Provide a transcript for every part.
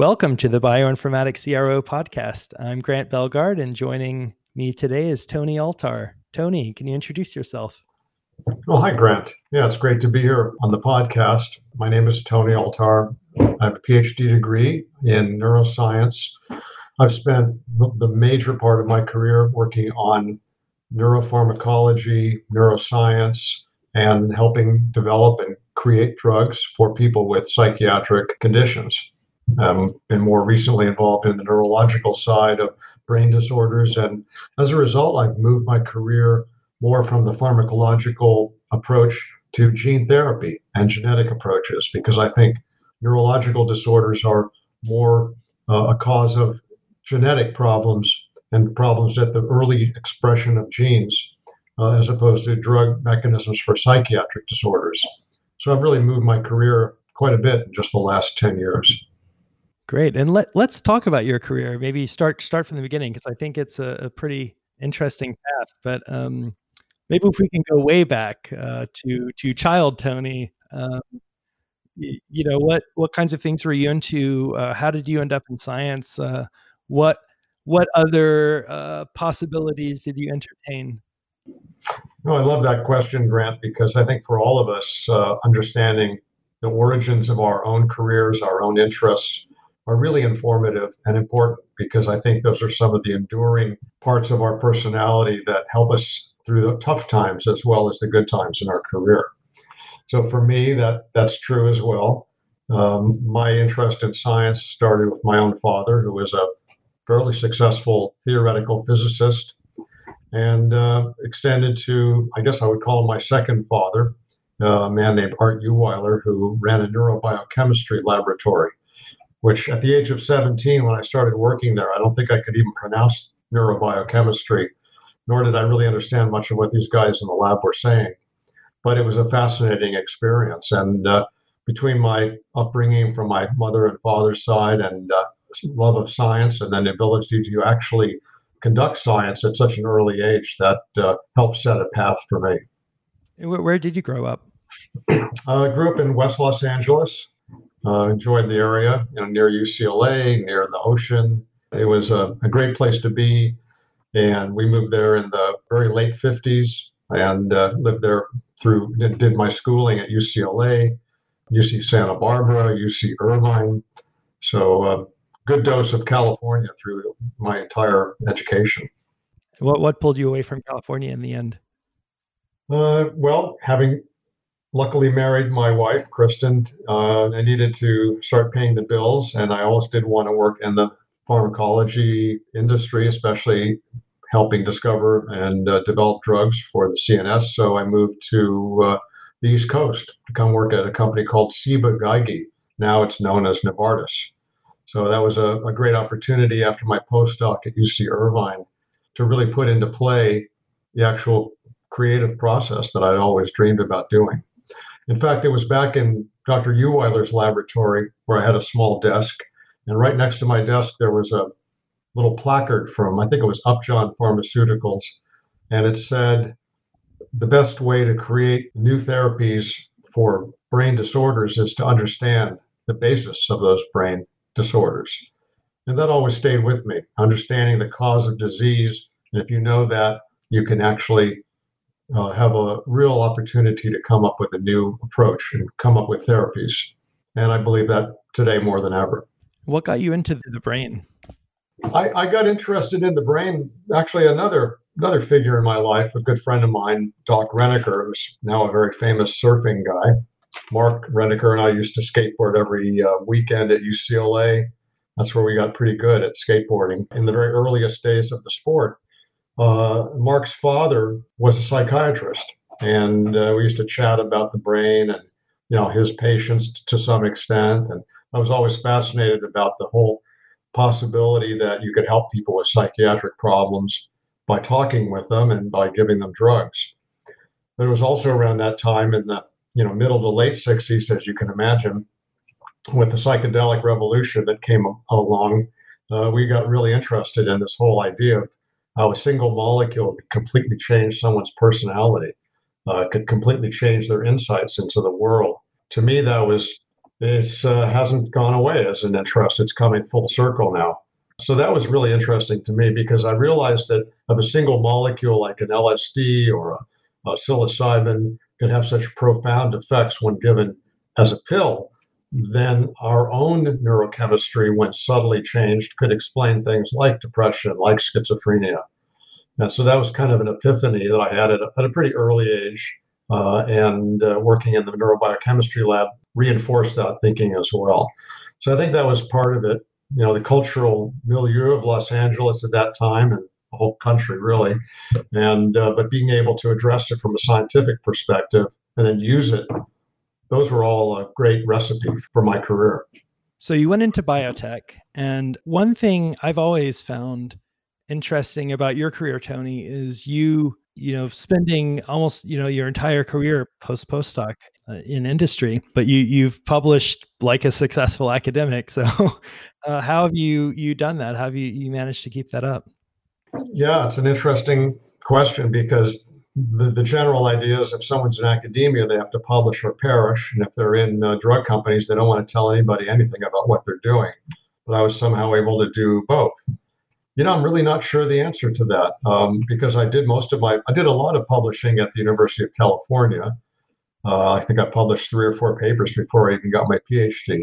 Welcome to the Bioinformatics CRO podcast. I'm Grant Belgard, and joining me today is Tony Altar. Tony, can you introduce yourself? Well, hi, Grant. Yeah, it's great to be here on the podcast. My name is Tony Altar. I have a PhD degree in neuroscience. I've spent the major part of my career working on neuropharmacology, neuroscience, and helping develop and create drugs for people with psychiatric conditions um, been more recently involved in the neurological side of brain disorders. And as a result, I've moved my career more from the pharmacological approach to gene therapy and genetic approaches because I think neurological disorders are more uh, a cause of genetic problems and problems at the early expression of genes uh, as opposed to drug mechanisms for psychiatric disorders. So I've really moved my career quite a bit in just the last 10 years. Great. And let, let's talk about your career. Maybe start start from the beginning because I think it's a, a, pretty interesting path. But um, maybe if we can go way back uh, to to child Tony, um, you, know what what kinds of things were you into? Uh, how did you end up in science? Uh, what what other uh, possibilities did you entertain? No, I love that question, Grant, because I think for all of us, uh, understanding the origins of our own careers, our own interests, are really informative and important because I think those are some of the enduring parts of our personality that help us through the tough times as well as the good times in our career. So for me, that that's true as well. Um, my interest in science started with my own father, who was a fairly successful theoretical physicist, and uh, extended to, I guess I would call him my second father, uh, a man named Art Yuwiler, who ran a neurobiochemistry laboratory which at the age of 17, when I started working there, I don't think I could even pronounce neurobiochemistry, nor did I really understand much of what these guys in the lab were saying. But it was a fascinating experience. And uh, between my upbringing from my mother and father's side and uh, love of science, and then the ability to actually conduct science at such an early age, that uh, helped set a path for me. Where did you grow up? I grew up in West Los Angeles, uh, enjoyed the area, you know, near UCLA, near the ocean. It was a, a, great place to be, and we moved there in the very late 50s and uh, lived there through. Did my schooling at UCLA, UC Santa Barbara, UC Irvine. So, uh, good dose of California through my entire education. What what pulled you away from California in the end? Uh, well, having luckily married my wife, Kristen. Uh, I needed to start paying the bills, and I always did want to work in the pharmacology industry, especially helping discover and uh, develop drugs for the CNS. So I moved to uh, the East Coast to come work at a company called Ciba Geigy. Now it's known as Novartis. So that was a, a great opportunity after my postdoc at UC Irvine to really put into play the actual creative process that I'd always dreamed about doing. In fact, it was back in Dr. Yuwiler's laboratory where I had a small desk. And right next to my desk, there was a little placard from, I think it was Upjohn Pharmaceuticals. And it said, the best way to create new therapies for brain disorders is to understand the basis of those brain disorders. And that always stayed with me, understanding the cause of disease. And if you know that, you can actually uh, have a real opportunity to come up with a new approach and come up with therapies. And I believe that today more than ever. What got you into the brain? I, I got interested in the brain. Actually, another another figure in my life, a good friend of mine, Doc Renneker, who's now a very famous surfing guy. Mark Renneker and I used to skateboard every uh, weekend at UCLA. That's where we got pretty good at skateboarding in the very earliest days of the sport uh, Mark's father was a psychiatrist, and uh, we used to chat about the brain and you know his patients t- to some extent. And I was always fascinated about the whole possibility that you could help people with psychiatric problems by talking with them and by giving them drugs. But it was also around that time in the you know middle to late 60s, as you can imagine, with the psychedelic revolution that came along. Uh, we got really interested in this whole idea of how a single molecule could completely change someone's personality, uh, could completely change their insights into the world. To me, that was it uh, hasn't gone away as an interest. It's coming full circle now. So that was really interesting to me because I realized that of a single molecule like an LSD or a, a psilocybin can have such profound effects when given as a pill, then our own neurochemistry, when subtly changed, could explain things like depression, like schizophrenia. And so that was kind of an epiphany that I had at a, at a pretty early age. Uh, and uh, working in the neurobiochemistry lab reinforced that thinking as well. So I think that was part of it. You know, the cultural milieu of Los Angeles at that time and the whole country really, and uh, but being able to address it from a scientific perspective and then use it, those were all a great recipe for my career. So you went into biotech, and one thing I've always found interesting about your career, Tony, is you you know spending almost you know your entire career post postdoc uh, in industry but you you've published like a successful academic. So uh, how have you you done that? How have you you managed to keep that up? Yeah it's an interesting question because the, the general idea is if someone's in academia they have to publish or perish and if they're in uh, drug companies they don't want to tell anybody anything about what they're doing but i was somehow able to do both you know, I'm really not sure the answer to that um, because I did most of my, I did a lot of publishing at the University of California. Uh, I think I published three or four papers before I even got my PhD.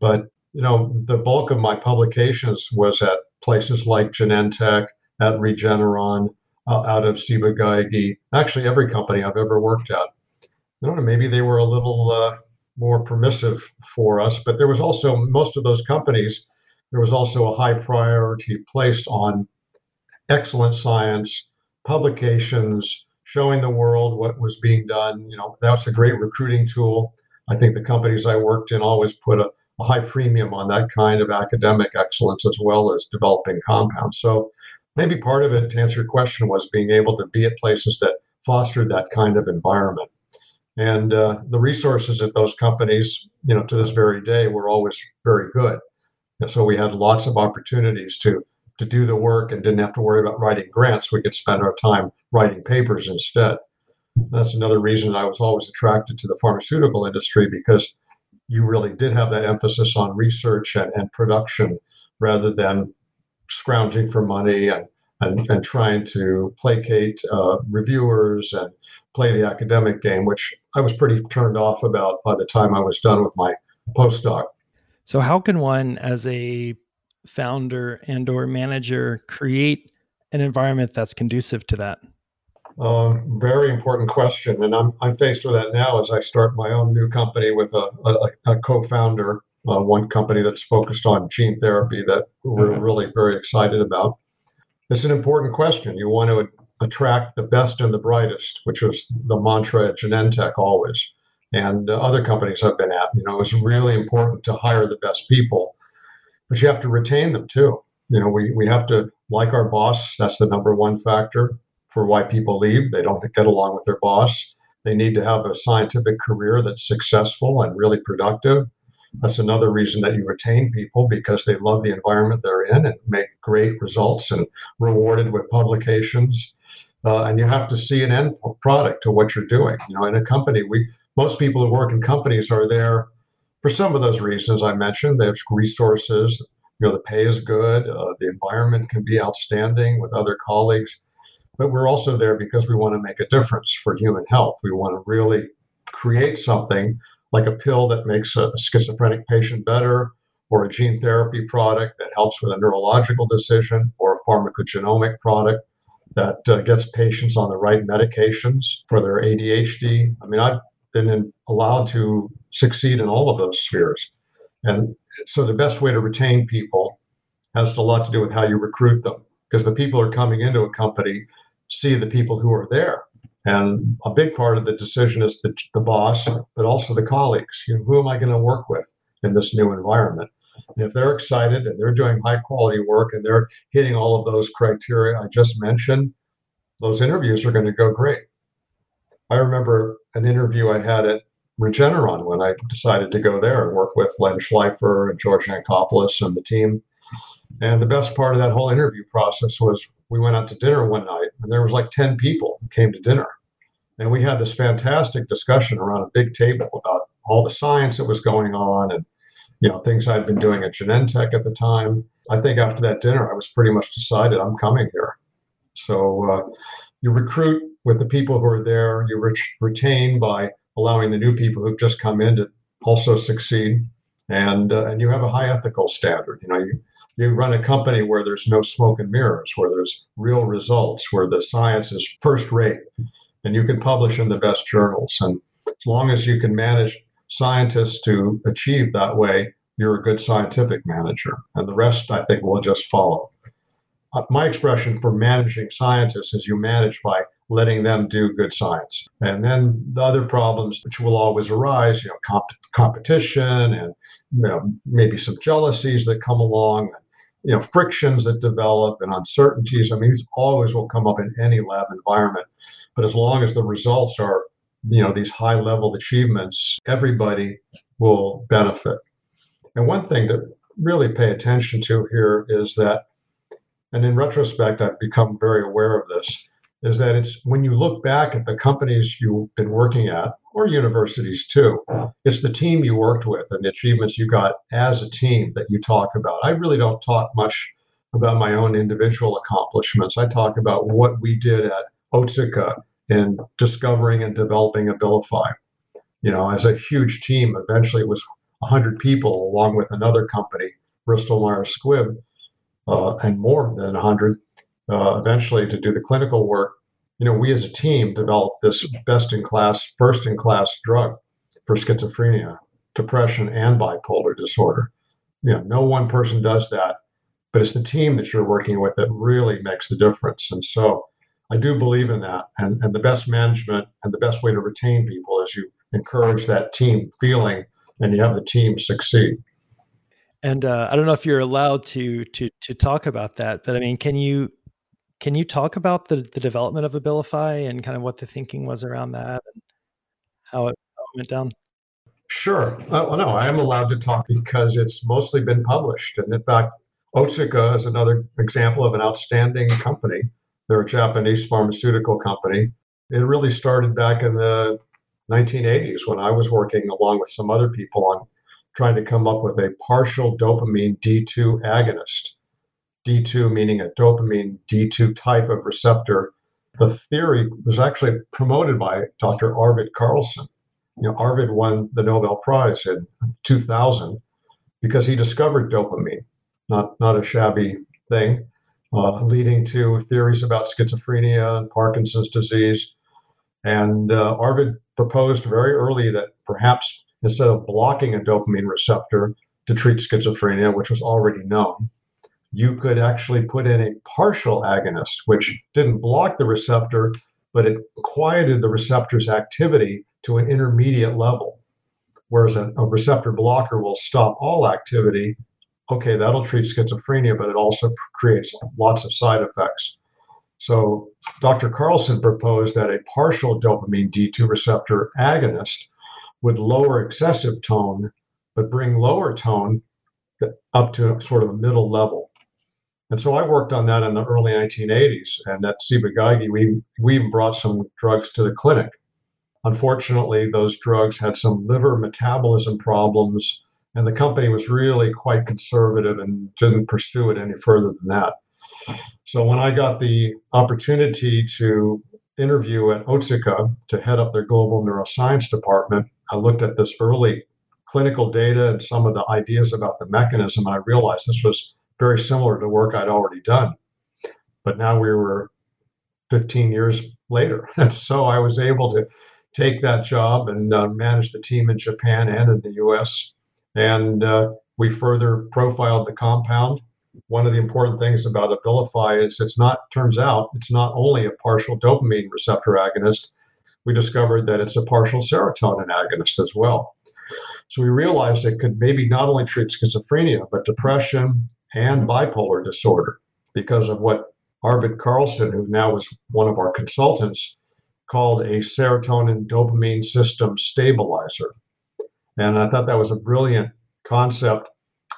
But, you know, the bulk of my publications was at places like Genentech, at Regeneron, out of Ciba-Geigy, actually every company I've ever worked at. I don't know, maybe they were a little uh, more permissive for us, but there was also most of those companies there was also a high priority placed on excellent science, publications, showing the world what was being done. You know, that's a great recruiting tool. I think the companies I worked in always put a, a high premium on that kind of academic excellence as well as developing compounds. So maybe part of it, to answer your question, was being able to be at places that fostered that kind of environment. And uh, the resources at those companies, you know, to this very day, were always very good. And so we had lots of opportunities to to do the work and didn't have to worry about writing grants. We could spend our time writing papers instead. That's another reason I was always attracted to the pharmaceutical industry because you really did have that emphasis on research and, and production rather than scrounging for money and, and, and trying to placate uh, reviewers and play the academic game, which I was pretty turned off about by the time I was done with my postdoc. So how can one as a founder and or manager create an environment that's conducive to that? Uh, very important question, and I'm I'm faced with that now as I start my own new company with a, a, a co-founder, uh, one company that's focused on gene therapy that we're mm-hmm. really very excited about. It's an important question. You want to attract the best and the brightest, which was the mantra at Genentech always and uh, other companies I've been at. You know, it's really important to hire the best people, but you have to retain them too. You know, we, we have to like our boss. That's the number one factor for why people leave. They don't get along with their boss. They need to have a scientific career that's successful and really productive. That's another reason that you retain people because they love the environment they're in and make great results and rewarded with publications. Uh, and you have to see an end product to what you're doing. You know, in a company, we most people who work in companies are there for some of those reasons I mentioned. They have resources, you know, the pay is good, uh, the environment can be outstanding with other colleagues, but we're also there because we want to make a difference for human health. We want to really create something like a pill that makes a schizophrenic patient better, or a gene therapy product that helps with a neurological decision, or a pharmacogenomic product that uh, gets patients on the right medications for their ADHD. I mean, I've been allowed to succeed in all of those spheres. And so the best way to retain people has a lot to do with how you recruit them because the people who are coming into a company see the people who are there. And a big part of the decision is the, the boss, but also the colleagues. You know, who am I going to work with in this new environment? And if they're excited and they're doing high quality work and they're hitting all of those criteria I just mentioned, those interviews are going to go great. I remember an interview I had at Regeneron when I decided to go there and work with Len Schleifer and George Yancopoulos and the team. And the best part of that whole interview process was we went out to dinner one night and there was like 10 people who came to dinner. And we had this fantastic discussion around a big table about all the science that was going on and you know things I'd been doing at Genentech at the time. I think after that dinner, I was pretty much decided I'm coming here. So uh, you recruit with the people who are there. You re- retain by allowing the new people who've just come in to also succeed, and uh, and you have a high ethical standard. You know, you you run a company where there's no smoke and mirrors, where there's real results, where the science is first rate, and you can publish in the best journals. And as long as you can manage scientists to achieve that way, you're a good scientific manager, and the rest I think will just follow. Uh, my expression for managing scientists is you manage by letting them do good science. And then the other problems which will always arise, you know, comp- competition and you know, maybe some jealousies that come along, you know, frictions that develop and uncertainties. I mean, these always will come up in any lab environment. But as long as the results are, you know, these high level achievements, everybody will benefit. And one thing to really pay attention to here is that, and in retrospect, I've become very aware of this, is that it's when you look back at the companies you've been working at, or universities too, it's the team you worked with and the achievements you got as a team that you talk about. I really don't talk much about my own individual accomplishments. I talk about what we did at Otsuka in discovering and developing Abilify. You know, as a huge team, eventually it was 100 people along with another company, Bristol Myers Squibb, uh, and more than 100 uh, eventually to do the clinical work. You know, we as a team developed this best in class, first in class drug for schizophrenia, depression, and bipolar disorder. You know, no one person does that, but it's the team that you're working with that really makes the difference. And so I do believe in that. And, and the best management and the best way to retain people is you encourage that team feeling and you have the team succeed. And uh, I don't know if you're allowed to to to talk about that, but I mean, can you can you talk about the the development of Abilify and kind of what the thinking was around that and how it, went down? Sure. Uh, well, no, I am allowed to talk because it's mostly been published, and in fact, Otsuka is another example of an outstanding company. They're a Japanese pharmaceutical company. It really started back in the 1980s when I was working along with some other people on trying to come up with a partial dopamine D2 agonist. D2 meaning a dopamine D2 type of receptor. The theory was actually promoted by Dr. Arvid Carlsson. You know, Arvid won the Nobel Prize in 2000 because he discovered dopamine, not, not a shabby thing, uh, leading to theories about schizophrenia and Parkinson's disease. And uh, Arvid proposed very early that perhaps instead of blocking a dopamine receptor to treat schizophrenia, which was already known, you could actually put in a partial agonist, which didn't block the receptor, but it quieted the receptor's activity to an intermediate level. Whereas a, a receptor blocker will stop all activity. Okay, that'll treat schizophrenia, but it also creates lots of side effects. So Dr. Carlsson proposed that a partial dopamine D2 receptor agonist would lower excessive tone, but bring lower tone up to sort of a middle level. And so I worked on that in the early 1980s. And at Ciba-Geigy, we, we even brought some drugs to the clinic. Unfortunately, those drugs had some liver metabolism problems, and the company was really quite conservative and didn't pursue it any further than that. So when I got the opportunity to interview at Otsuka to head up their global neuroscience department, I looked at this early clinical data and some of the ideas about the mechanism, and I realized this was very similar to work I'd already done. But now we were 15 years later. And so I was able to take that job and uh, manage the team in Japan and in the US. And uh, we further profiled the compound. One of the important things about Abilify is it's not, turns out, it's not only a partial dopamine receptor agonist. We discovered that it's a partial serotonin agonist as well. So we realized it could maybe not only treat schizophrenia, but depression, and bipolar disorder because of what Arvid Carlsson, who now was one of our consultants, called a serotonin dopamine system stabilizer. And I thought that was a brilliant concept.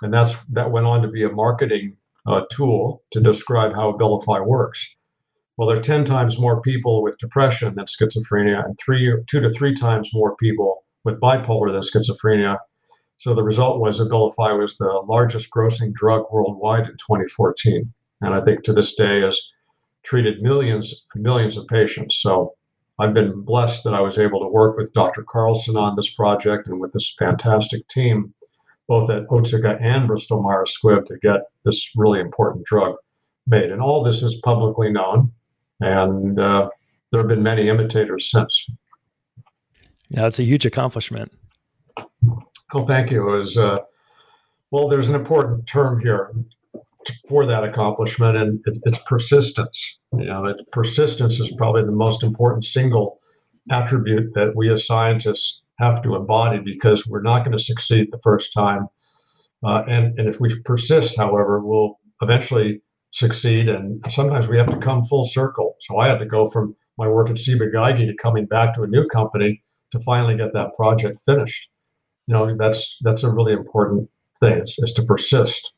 And that's that went on to be a marketing uh, tool to describe how Abilify works. Well, there are 10 times more people with depression than schizophrenia, and three, two to three times more people with bipolar than schizophrenia. So the result was Abilify was the largest grossing drug worldwide in 2014. And I think to this day has treated millions millions of patients. So I've been blessed that I was able to work with Dr. Carlsson on this project and with this fantastic team, both at Otsuka and Bristol Myers Squibb, to get this really important drug made. And all this is publicly known, and uh, there have been many imitators since. Yeah, that's a huge accomplishment. Oh, thank you. Was, uh, well, there's an important term here for that accomplishment, and it, it's persistence. You know, persistence is probably the most important single attribute that we as scientists have to embody because we're not going to succeed the first time. Uh, and, and if we persist, however, we'll eventually succeed. And sometimes we have to come full circle. So I had to go from my work at Ciba-Geigy to coming back to a new company to finally get that project finished. You know, that's that's a really important thing is, is to persist.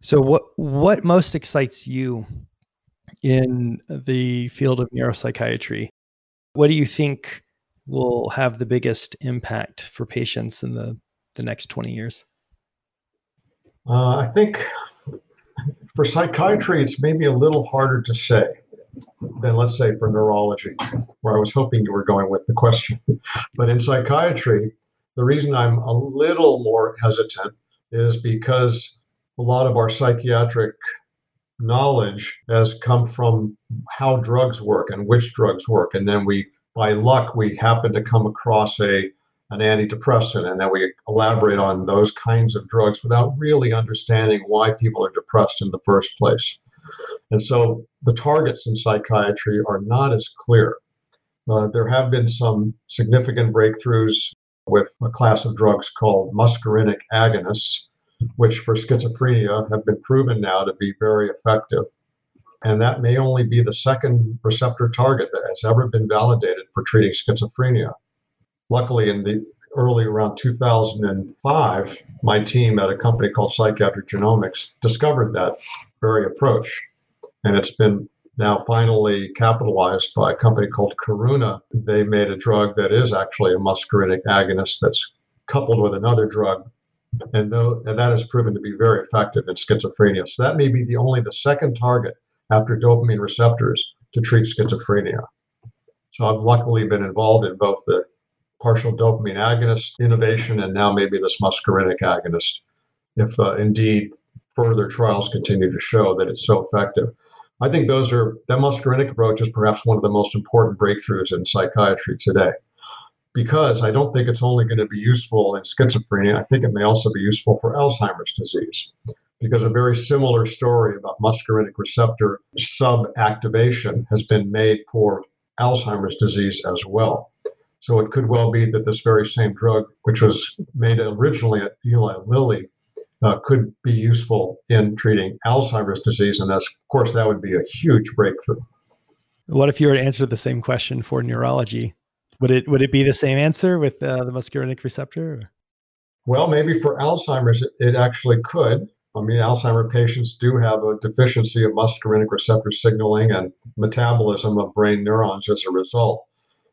So what what most excites you in the field of neuropsychiatry? What do you think will have the biggest impact for patients in the, the next 20 years? Uh, I think for psychiatry, it's maybe a little harder to say than, let's say, for neurology, where I was hoping you were going with the question. but in psychiatry, the reason I'm a little more hesitant is because a lot of our psychiatric knowledge has come from how drugs work and which drugs work. And then we, by luck, we happen to come across a an antidepressant and then we elaborate on those kinds of drugs without really understanding why people are depressed in the first place. And so the targets in psychiatry are not as clear. Uh, there have been some significant breakthroughs with a class of drugs called muscarinic agonists, which for schizophrenia have been proven now to be very effective. And that may only be the second receptor target that has ever been validated for treating schizophrenia. Luckily, in the early around 2005, my team at a company called Psychiatric Genomics discovered that very approach. And it's been now finally capitalized by a company called Karuna. They made a drug that is actually a muscarinic agonist that's coupled with another drug and, though, and that has proven to be very effective in schizophrenia. So that may be the only the second target after dopamine receptors to treat schizophrenia. So I've luckily been involved in both the partial dopamine agonist innovation and now maybe this muscarinic agonist, if uh, indeed further trials continue to show that it's so effective. I think those are that muscarinic approach is perhaps one of the most important breakthroughs in psychiatry today because I don't think it's only going to be useful in schizophrenia. I think it may also be useful for Alzheimer's disease because a very similar story about muscarinic receptor subactivation has been made for Alzheimer's disease as well. So it could well be that this very same drug, which was made originally at Eli Lilly, uh, could be useful in treating Alzheimer's disease. And that's, of course, that would be a huge breakthrough. What if you were to answer the same question for neurology? Would it would it be the same answer with uh, the muscarinic receptor? Well, maybe for Alzheimer's, it, it actually could. I mean, Alzheimer patients do have a deficiency of muscarinic receptor signaling and metabolism of brain neurons as a result.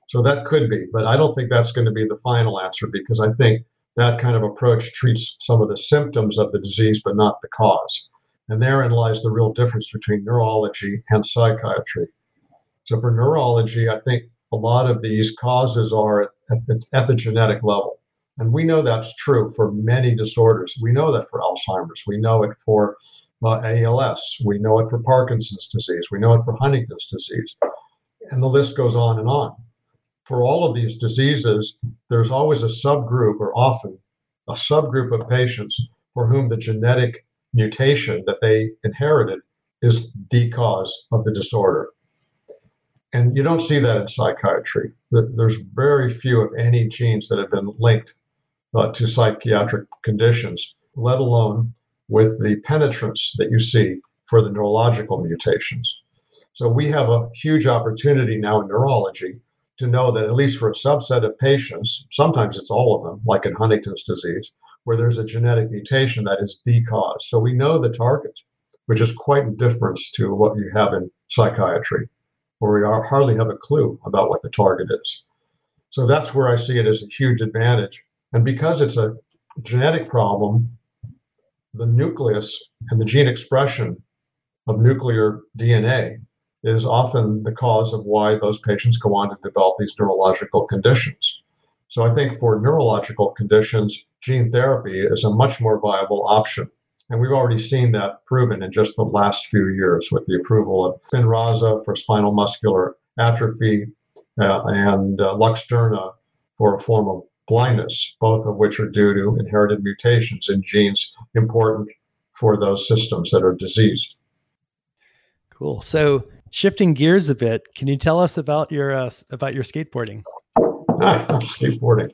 So that could be, but I don't think that's going to be the final answer because I think that kind of approach treats some of the symptoms of the disease, but not the cause. And therein lies the real difference between neurology and psychiatry. So for neurology, I think a lot of these causes are at, the genetic level. And we know that's true for many disorders. We know that for Alzheimer's. We know it for uh, ALS. We know it for Parkinson's disease. We know it for Huntington's disease. And the list goes on and on. For all of these diseases, there's always a subgroup, or often a subgroup of patients for whom the genetic mutation that they inherited is the cause of the disorder. And you don't see that in psychiatry. There's very few, if any, genes that have been linked uh, to psychiatric conditions, let alone with the penetrance that you see for the neurological mutations. So we have a huge opportunity now in neurology to know that at least for a subset of patients, sometimes it's all of them, like in Huntington's disease, where there's a genetic mutation that is the cause. So we know the target, which is quite a difference to what you have in psychiatry where we are, hardly have a clue about what the target is. So that's where I see it as a huge advantage. And because it's a genetic problem, the nucleus and the gene expression of nuclear DNA is often the cause of why those patients go on to develop these neurological conditions. So I think for neurological conditions, gene therapy is a much more viable option. And we've already seen that proven in just the last few years with the approval of Spinraza for spinal muscular atrophy uh, and uh, Luxturna for a form of blindness, both of which are due to inherited mutations in genes important for those systems that are diseased. Cool. So shifting gears a bit, can you tell us about your uh, about your skateboarding? Ah, skateboarding.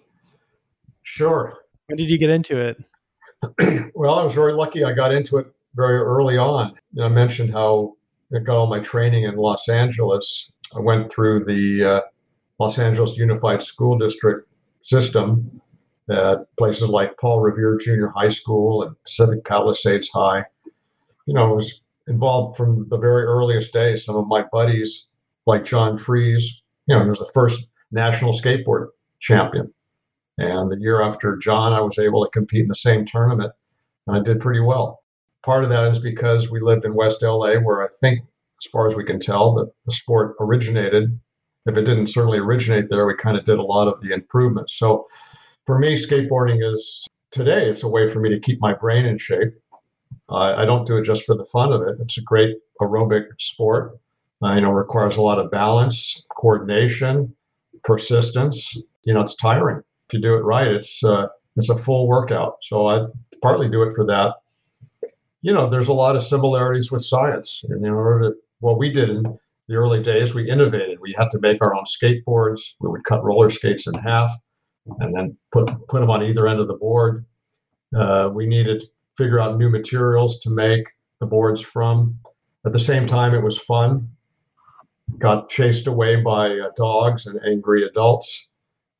Sure. When did you get into it? well, I was very lucky. I got into it very early on. I mentioned how I got all my training in Los Angeles. I went through the uh, Los Angeles Unified School District system at places like Paul Revere Junior High School and Pacific Palisades High. You know, I was involved from the very earliest days. Some of my buddies, like John Freeze, you know, he was the first national skateboard champion. And the year after John, I was able to compete in the same tournament, and I did pretty well. Part of that is because we lived in West LA, where I think, as far as we can tell, that the sport originated. If it didn't certainly originate there, we kind of did a lot of the improvements. So for me, skateboarding is today, it's a way for me to keep my brain in shape. Uh, I don't do it just for the fun of it. It's a great aerobic sport. Uh, you know, requires a lot of balance, coordination, persistence. You know, it's tiring. If you do it right, it's uh, it's a full workout. So I partly do it for that. You know, there's a lot of similarities with science. And in order to, what we did in the early days, we innovated. We had to make our own skateboards. We would cut roller skates in half and then put put them on either end of the board. Uh, we needed figure out new materials to make the boards from. At the same time, it was fun got chased away by uh, dogs and angry adults.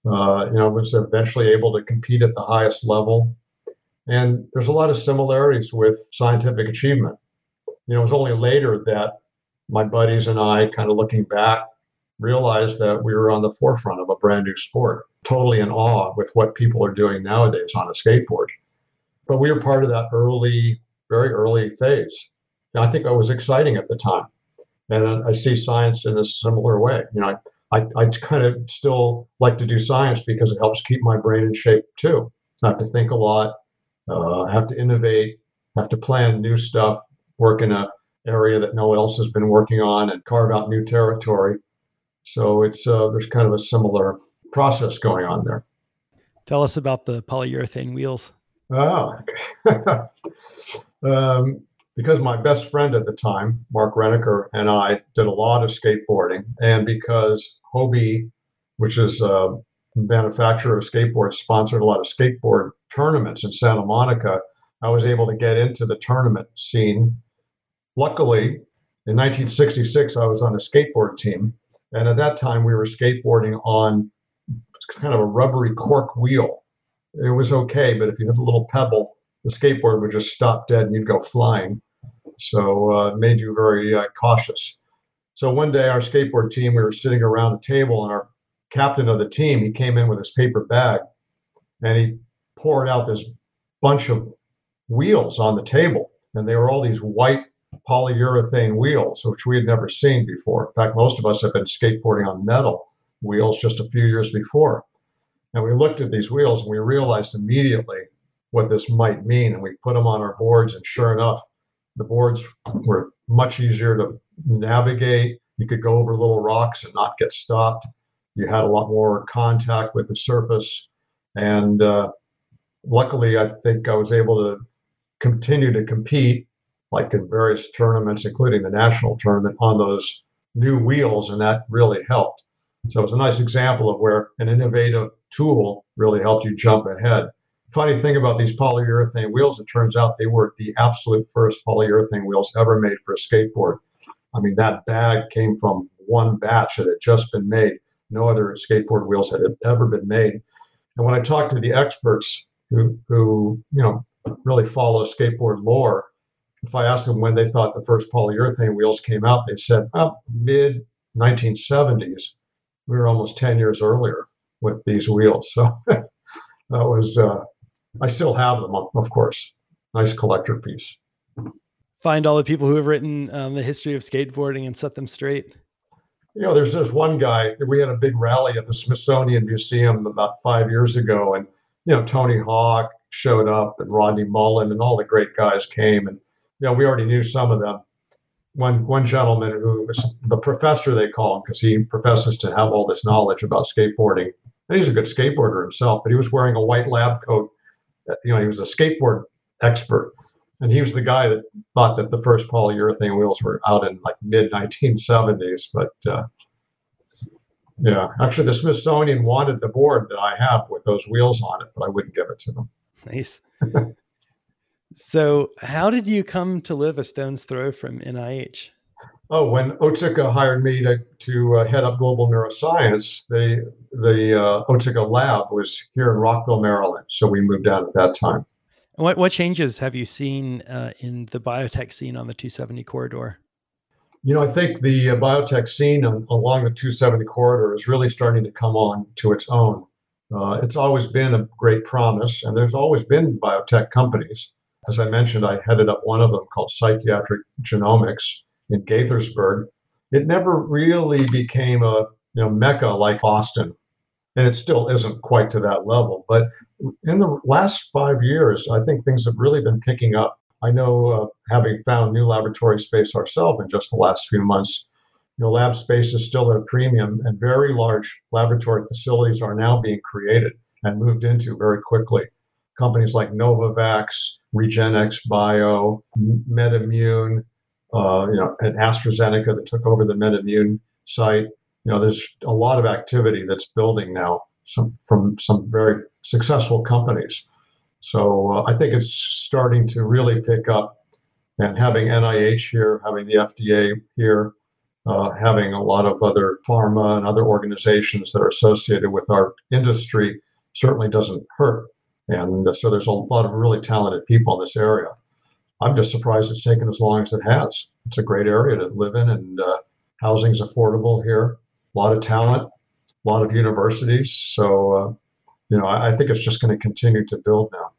Uh, you know, was eventually able to compete at the highest level. And there's a lot of similarities with scientific achievement. You know, it was only later that my buddies and I, kind of looking back, realized that we were on the forefront of a brand new sport, totally in awe with what people are doing nowadays on a skateboard. But we were part of that early, very early phase. And I think it was exciting at the time and I see science in a similar way. You know, I, I, I kind of still like to do science because it helps keep my brain in shape too. I have to think a lot, uh, have to innovate, have to plan new stuff, work in a area that no one else has been working on, and carve out new territory. So it's uh, there's kind of a similar process going on there. Tell us about the polyurethane wheels. Oh, um, because my best friend at the time, Mark Renneker, and I did a lot of skateboarding, and because Hobie, which is a manufacturer of skateboards, sponsored a lot of skateboard tournaments in Santa Monica, I was able to get into the tournament scene. Luckily, in 1966, I was on a skateboard team, and at that time we were skateboarding on kind of a rubbery cork wheel. It was okay, but if you hit a little pebble, the skateboard would just stop dead and you'd go flying. So uh, it made you very uh, cautious. So one day, our skateboard team, we were sitting around a table, and our captain of the team, he came in with his paper bag, and he poured out this bunch of wheels on the table, and they were all these white polyurethane wheels, which we had never seen before. In fact, most of us have been skateboarding on metal wheels just a few years before. And we looked at these wheels and we realized immediately what this might mean. And we put them on our boards, and sure enough, the boards were much easier to navigate. You could go over little rocks and not get stopped. You had a lot more contact with the surface. And uh, luckily, I think I was able to continue to compete, like in various tournaments, including the national tournament, on those new wheels, and that really helped. So it was a nice example of where an innovative tool really helped you jump ahead funny thing about these polyurethane wheels, it turns out they were the absolute first polyurethane wheels ever made for a skateboard. I mean, that bag came from one batch that had just been made. No other skateboard wheels had ever been made. And when I talked to the experts who, who you know, really follow skateboard lore, if I asked them when they thought the first polyurethane wheels came out, they said, oh, mid 1970s. We were almost 10 years earlier. with these wheels. So that was, uh, I still have them, of course. Nice collector piece. Find all the people who have written um, the history of skateboarding and set them straight. You know, there's this one guy. We had a big rally at the Smithsonian Museum about five years ago, and you know, Tony Hawk showed up, and Rodney Mullen, and all the great guys came, and you know, we already knew some of them one one gentleman who was the professor they call him because he professes to have all this knowledge about skateboarding. And he's a good skateboarder himself but he was wearing a white lab coat. You know he was a skateboard expert. And he was the guy that thought that the first polyurethane wheels were out in like mid 1970s but uh, yeah. Actually the smithsonian wanted the board that i have with those wheels on it but i wouldn't give it to them. Nice So, how did you come to live a stone's throw from NIH? Oh, when Otsuka hired me to, to uh, head up global neuroscience, the the uh, Otsuka lab was here in Rockville, Maryland. So we moved out at that time. What what changes have you seen uh, in the biotech scene on the 270 corridor? You know, I think the uh, biotech scene on, along the 270 corridor is really starting to come on to its own. Uh, it's always been a great promise, and there's always been biotech companies. As I mentioned, I headed up one of them called Psychiatric Genomics in Gaithersburg. It never really became a you know mecca like Boston, and it still isn't quite to that level. But in the last five years, I think things have really been picking up. I know, uh, having found new laboratory space ourselves in just the last few months, you know, lab space is still at a premium, and very large laboratory facilities are now being created and moved into very quickly companies like Novavax, Regenxbio, Bio, MedImmune, uh, you know, and AstraZeneca that took over the MedImmune site. You know, there's a lot of activity that's building now some, from some very successful companies. So uh, I think it's starting to really pick up. And having NIH here, having the FDA here, uh, having a lot of other pharma and other organizations that are associated with our industry certainly doesn't hurt. And so there's a lot of really talented people in this area. I'm just surprised it's taken as long as it has. It's a great area to live in, and uh, housing's affordable here. A lot of talent, a lot of universities. So, uh, you know, I, I think it's just going to continue to build now.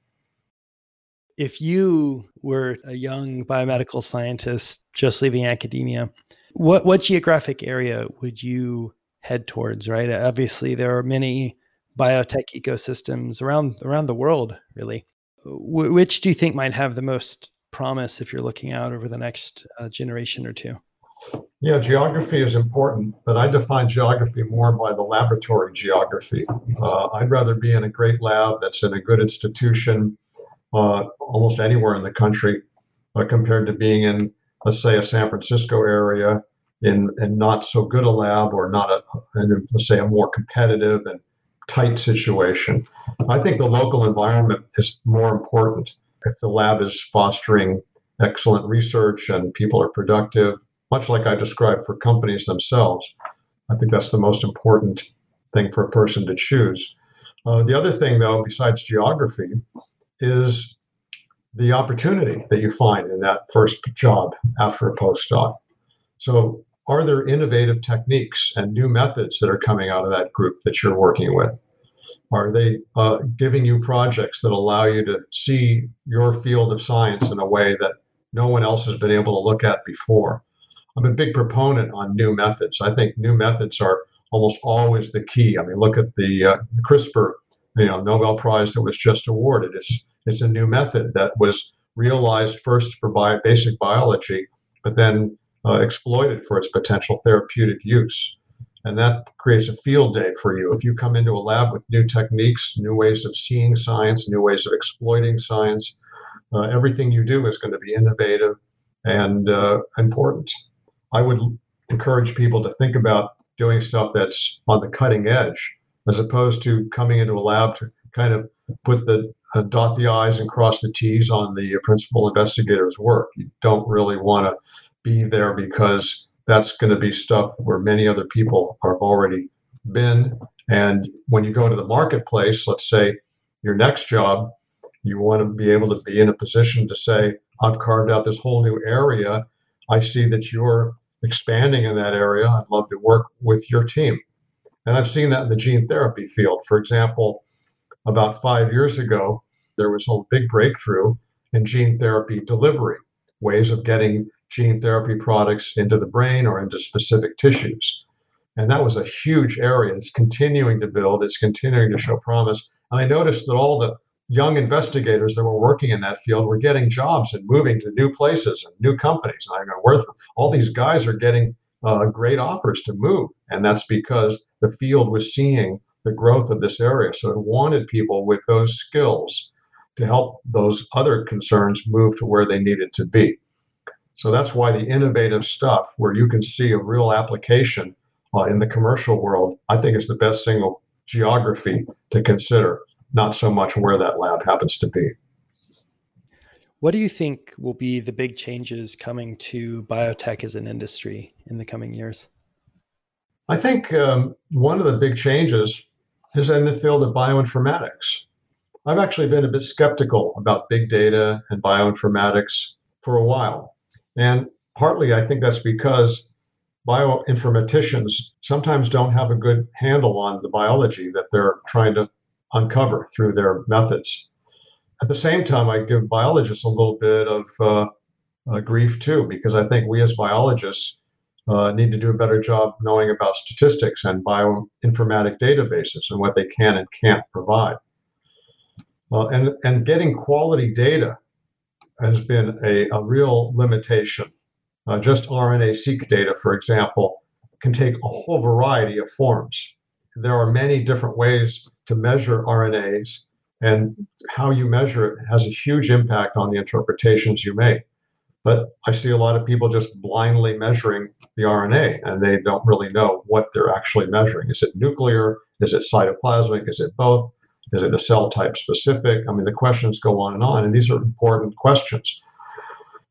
If you were a young biomedical scientist just leaving academia, what what geographic area would you head towards? Right. Obviously, there are many biotech ecosystems around around the world really. W- which do you think might have the most promise if you're looking out over the next uh, generation or two? Yeah geography is important but i define geography more by the laboratory geography. Uh, i'd rather be in a great lab that's in a good institution uh, almost anywhere in the country uh, compared to being in let's say a san francisco area in, in not so good a lab or not a, in, let's say a more competitive and tight situation. I think the local environment is more important. If the lab is fostering excellent research and people are productive, much like I described for companies themselves, I think that's the most important thing for a person to choose. Uh, the other thing, though, besides geography, is the opportunity that you find in that first job after a postdoc. So, are there innovative techniques and new methods that are coming out of that group that you're working with? Are they uh, giving you projects that allow you to see your field of science in a way that no one else has been able to look at before? I'm a big proponent on new methods. I think new methods are almost always the key. I mean, look at the, uh, CRISPR, you know, Nobel Prize that was just awarded. It's it's a new method that was realized first for bio, basic biology, but then uh, exploited for its potential therapeutic use. And that creates a field day for you. If you come into a lab with new techniques, new ways of seeing science, new ways of exploiting science, uh, everything you do is going to be innovative and uh, important. I would encourage people to think about doing stuff that's on the cutting edge as opposed to coming into a lab to kind of put the uh, dot the i's and cross the t's on the principal investigator's work you don't really want to be there because that's going to be stuff where many other people have already been. And when you go into the marketplace, let's say your next job, you want to be able to be in a position to say, I've carved out this whole new area. I see that you're expanding in that area. I'd love to work with your team. And I've seen that in the gene therapy field. For example, about five years ago, there was a big breakthrough in gene therapy delivery, ways of getting gene therapy products into the brain or into specific tissues. And that was a huge area. It's continuing to build, it's continuing to show promise. And I noticed that all the young investigators that were working in that field were getting jobs and moving to new places and new companies. And I go, where all these guys are getting uh, great offers to move. And that's because the field was seeing the growth of this area. So it wanted people with those skills to help those other concerns move to where they needed to be. So that's why the innovative stuff, where you can see a real application uh, in the commercial world, I think is the best single geography to consider, not so much where that lab happens to be. What do you think will be the big changes coming to biotech as an industry in the coming years? I think um, one of the big changes is in the field of bioinformatics. I've actually been a bit skeptical about big data and bioinformatics for a while. And partly I think that's because bioinformaticians sometimes don't have a good handle on the biology that they're trying to uncover through their methods. At the same time, I give biologists a little bit of uh, uh, grief too, because I think we as biologists uh, need to do a better job knowing about statistics and bioinformatic databases and what they can and can't provide. Uh, and, and getting quality data has been a, a real limitation. Uh, just RNA-seq data, for example, can take a whole variety of forms. There are many different ways to measure RNAs, and how you measure it has a huge impact on the interpretations you make. But I see a lot of people just blindly measuring the RNA and they don't really know what they're actually measuring. Is it nuclear? Is it cytoplasmic? Is it both? Is it a cell type specific? I mean, the questions go on and on, and these are important questions.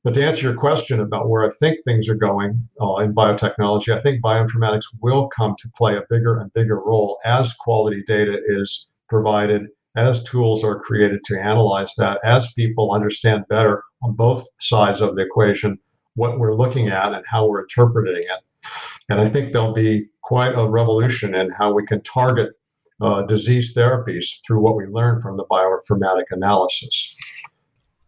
But to answer your question about where I think things are going uh, in biotechnology, I think bioinformatics will come to play a bigger and bigger role as quality data is provided as tools are created to analyze that, as people understand better on both sides of the equation what we're looking at and how we're interpreting it. And I think there'll be quite a revolution in how we can target uh, disease therapies through what we learn from the bioinformatic analysis.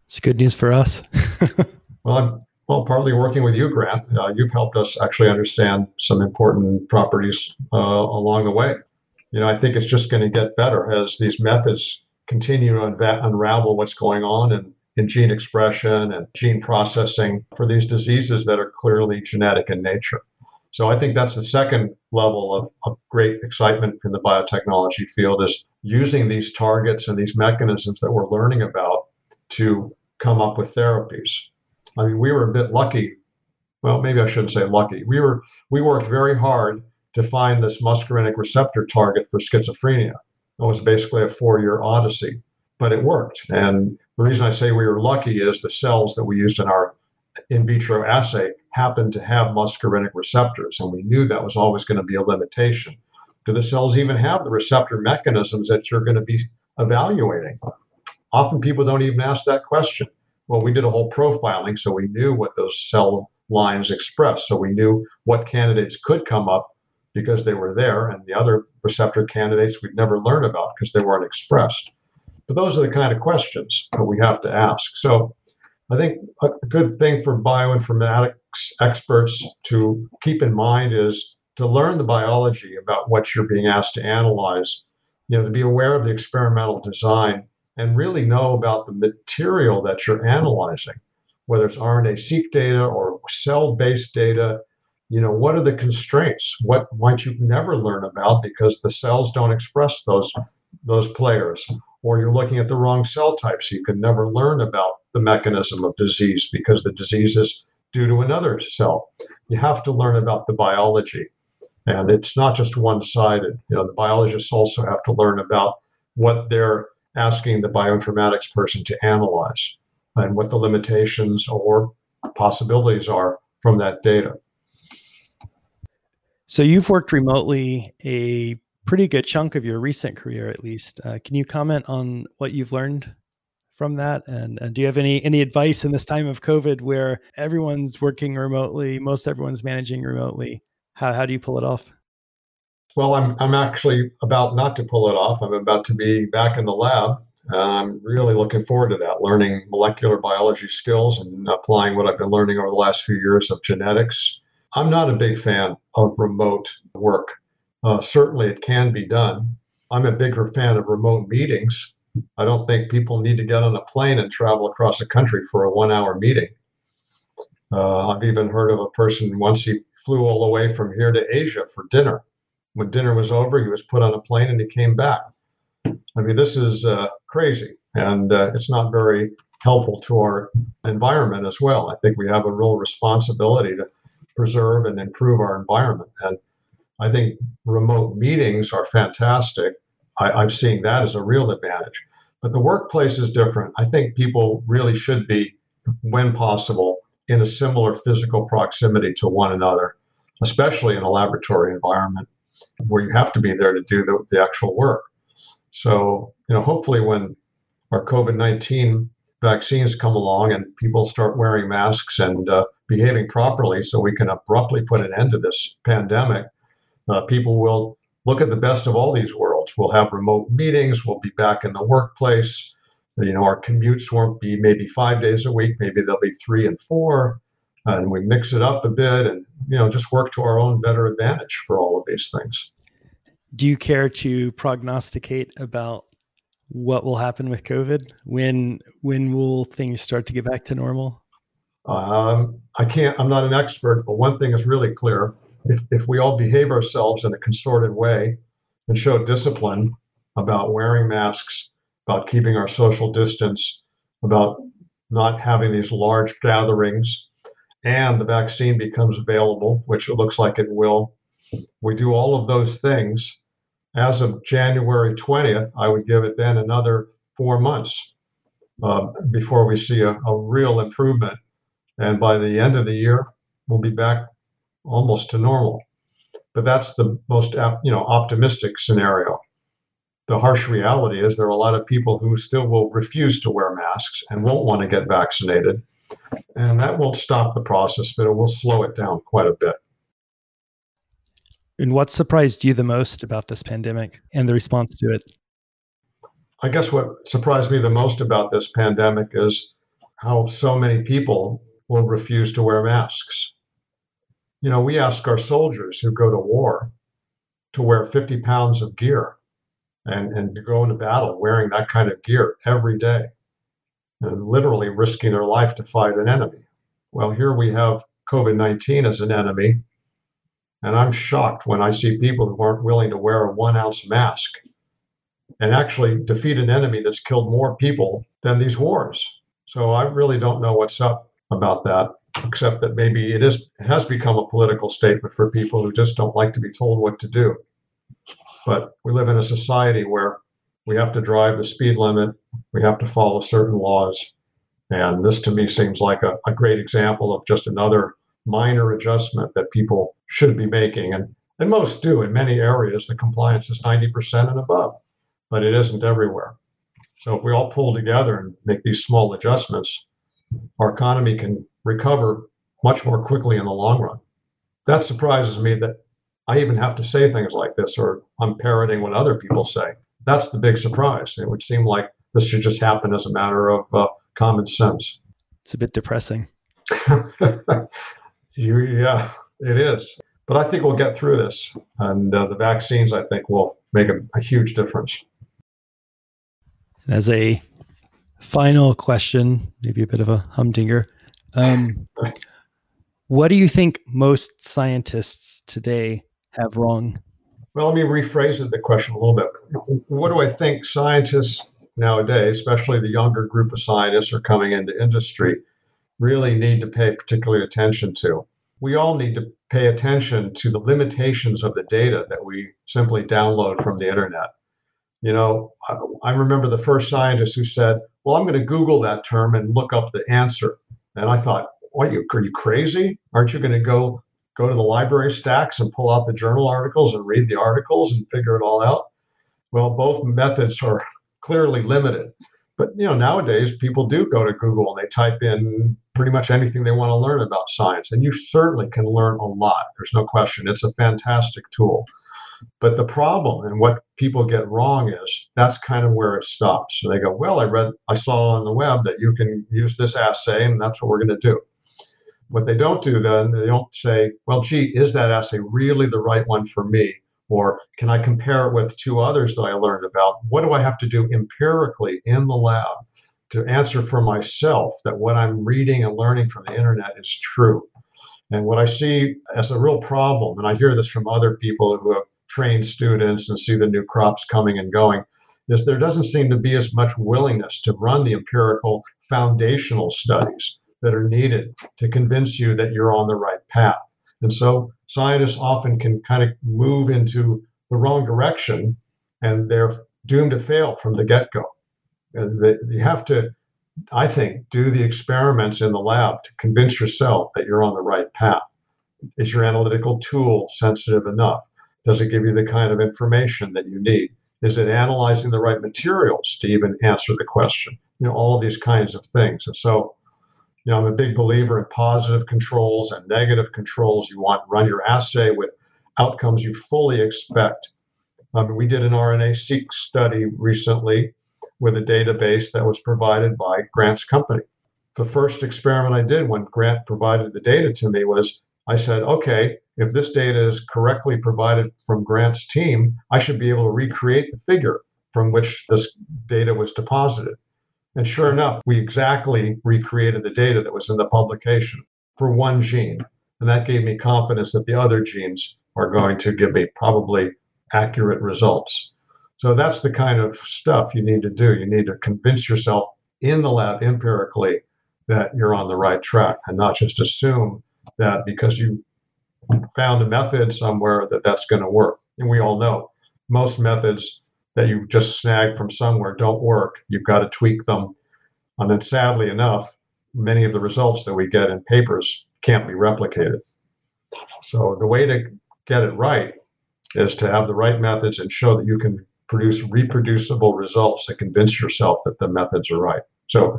It's good news for us. well, I'm well, partly working with you, Grant. Uh, you've helped us actually understand some important properties uh, along the way you know, I think it's just going to get better as these methods continue to unravel what's going on in, in gene expression and gene processing for these diseases that are clearly genetic in nature. So I think that's the second level of, of great excitement in the biotechnology field is using these targets and these mechanisms that we're learning about to come up with therapies. I mean, we were a bit lucky. Well, maybe I shouldn't say lucky. We were we worked very hard to find this muscarinic receptor target for schizophrenia. It was basically a four year odyssey, but it worked. And the reason I say we were lucky is the cells that we used in our in vitro assay happened to have muscarinic receptors, and we knew that was always going to be a limitation. Do the cells even have the receptor mechanisms that you're going to be evaluating? Often people don't even ask that question. Well, we did a whole profiling, so we knew what those cell lines expressed. So we knew what candidates could come up because they were there, and the other receptor candidates we'd never learn about because they weren't expressed. But those are the kind of questions that we have to ask. So I think a good thing for bioinformatics experts to keep in mind is to learn the biology about what you're being asked to analyze, you know, to be aware of the experimental design and really know about the material that you're analyzing, whether it's RNA-seq data or cell-based data, you know what are the constraints? What might you never learn about because the cells don't express those those players? Or you're looking at the wrong cell type so you can never learn about the mechanism of disease because the disease is due to another cell. You have to learn about the biology. And it's not just one-sided. You know the biologists also have to learn about what they're asking the bioinformatics person to analyze and what the limitations or possibilities are from that data. So you've worked remotely a pretty good chunk of your recent career, at least. Uh, can you comment on what you've learned from that? And, and, do you have any any advice in this time of COVID where everyone's working remotely, most everyone's managing remotely? How how do you pull it off? Well, I'm, I'm actually about not to pull it off. I'm about to be back in the lab. I'm really looking forward to that, learning molecular biology skills and applying what I've been learning over the last few years of genetics. I'm not a big fan of remote work. Uh, certainly, it can be done. I'm a bigger fan of remote meetings. I don't think people need to get on a plane and travel across the country for a one hour meeting. Uh, I've even heard of a person once he flew all the way from here to Asia for dinner. When dinner was over, he was put on a plane and he came back. I mean, this is uh, crazy, and uh, it's not very helpful to our environment as well. I think we have a real responsibility to preserve and improve our environment. And I think remote meetings are fantastic. I, I'm seeing that as a real advantage. But the workplace is different. I think people really should be, when possible, in a similar physical proximity to one another, especially in a laboratory environment where you have to be there to do the, the actual work. So, you know, hopefully when our COVID 19 vaccines come along and people start wearing masks and uh, behaving properly so we can abruptly put an end to this pandemic, uh, people will look at the best of all these worlds. We'll have remote meetings, we'll be back in the workplace. You know, our commutes won't be maybe five days a week, maybe they'll be three and four. And we mix it up a bit and, you know, just work to our own better advantage for all of these things. Do you care to prognosticate about what will happen with COVID? When when will things start to get back to normal? Um, I can't. I'm not an expert, but one thing is really clear: if if we all behave ourselves in a consorted way and show discipline about wearing masks, about keeping our social distance, about not having these large gatherings, and the vaccine becomes available, which it looks like it will. We do all of those things as of January 20th, I would give it then another four months uh, before we see a, a, real improvement. And by the end of the year, we'll be back almost to normal. But that's the most you know optimistic scenario. The harsh reality is there are a lot of people who still will refuse to wear masks and won't want to get vaccinated. And that won't stop the process, but it will slow it down quite a bit. And what surprised you the most about this pandemic and the response to it? I guess what surprised me the most about this pandemic is how so many people will refuse to wear masks. You know, we ask our soldiers who go to war to wear 50 pounds of gear and, and to go into battle wearing that kind of gear every day and literally risking their life to fight an enemy. Well, here we have COVID 19 as an enemy and I'm shocked when I see people who aren't willing to wear a one ounce mask and actually defeat an enemy that's killed more people than these wars. So I really don't know what's up about that, except that maybe it is it has become a political statement for people who just don't like to be told what to do. But we live in a society where we have to drive the speed limit, we have to follow certain laws. And this to me seems like a, a great example of just another minor adjustment that people should be making. And, and most do in many areas, the compliance is 90% and above, but it isn't everywhere. So if we all pull together and make these small adjustments, our economy can recover much more quickly in the long run. That surprises me that I even have to say things like this, or I'm parroting what other people say. That's the big surprise. It would seem like this should just happen as a matter of uh, common sense. It's a bit depressing. You, yeah, it is. But I think we'll get through this, and uh, the vaccines, I think, will make a, a huge difference. As a final question, maybe a bit of a humdinger, um, what do you think most scientists today have wrong? Well, let me rephrase the question a little bit. What do I think scientists nowadays, especially the younger group of scientists, are coming into industry? really need to pay particular attention to. We all need to pay attention to the limitations of the data that we simply download from the internet. You know, I, remember the first scientist who said, Well, I'm going to Google that term and look up the answer. And I thought, what, you, are you crazy? Aren't you going to go go to the library stacks and pull out the journal articles and read the articles and figure it all out? Well, both methods are clearly limited. But you know, nowadays people do go to Google and they type in pretty much anything they want to learn about science, and you certainly can learn a lot. There's no question. It's a fantastic tool. But the problem and what people get wrong is that's kind of where it stops. So they go, well, I read, I saw on the web that you can use this assay, and that's what we're going to do. What they don't do then, they don't say, well, gee, is that assay really the right one for me? Or can I compare it with two others that I learned about? What do I have to do empirically in the lab to answer for myself that what I'm reading and learning from the internet is true? And what I see as a real problem, and I hear this from other people who have trained students and see the new crops coming and going, is there doesn't seem to be as much willingness to run the empirical foundational studies that are needed to convince you that you're on the right path. And so scientists often can kind of move into the wrong direction and they're doomed to fail from the get go. You have to I think, do the experiments in the lab to convince yourself that you're on the right path. Is your analytical tool sensitive enough? Does it give you the kind of information that you need? Is it analyzing the right materials to even answer the question? You know, all of these kinds of things. And so, you know, I'm a big believer in positive controls and negative controls. You want run your assay with outcomes you fully expect. Um, we did an RNA seq study recently with a database that was provided by Grant's company. The first experiment I did when Grant provided the data to me was I said, okay, if this data is correctly provided from Grant's team, I should be able to recreate the figure from which this data was deposited. And sure enough, we exactly recreated the data that was in the publication for one gene. And that gave me confidence that the other genes are going to give me probably accurate results. So that's the kind of stuff you need to do. You need to convince yourself in the lab empirically that you're on the right track and not just assume that because you found a method somewhere that that's going to work. And we all know most methods that you just snag from somewhere don't work. You've got to tweak them. And then sadly enough, many of the results that we get in papers can't be replicated. So the way to get it right is to have the right methods and show that you can produce reproducible results that convince yourself that the methods are right. So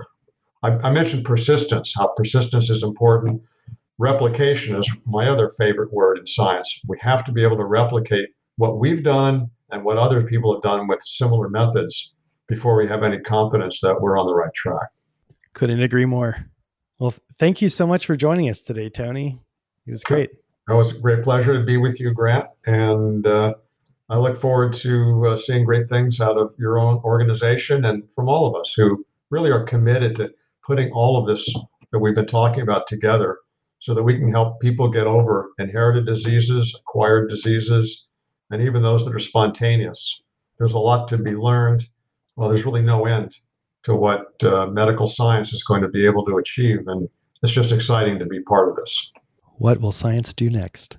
I, I mentioned persistence, how persistence is important. Replication is my other favorite word in science. We have to be able to replicate what we've done and what other people have done with similar methods before we have any confidence that we're on the right track. Couldn't agree more. Well, thank you so much for joining us today, Tony. It was great. It was a great pleasure to be with you, Grant. And uh, I look forward to uh, seeing great things out of your own organization and from all of us who really are committed to putting all of this that we've been talking about together so that we can help people get over inherited diseases, acquired diseases, and even those that are spontaneous. There's a lot to be learned. Well, there's really no end to what uh, medical science is going to be able to achieve. And it's just exciting to be part of this. What will science do next?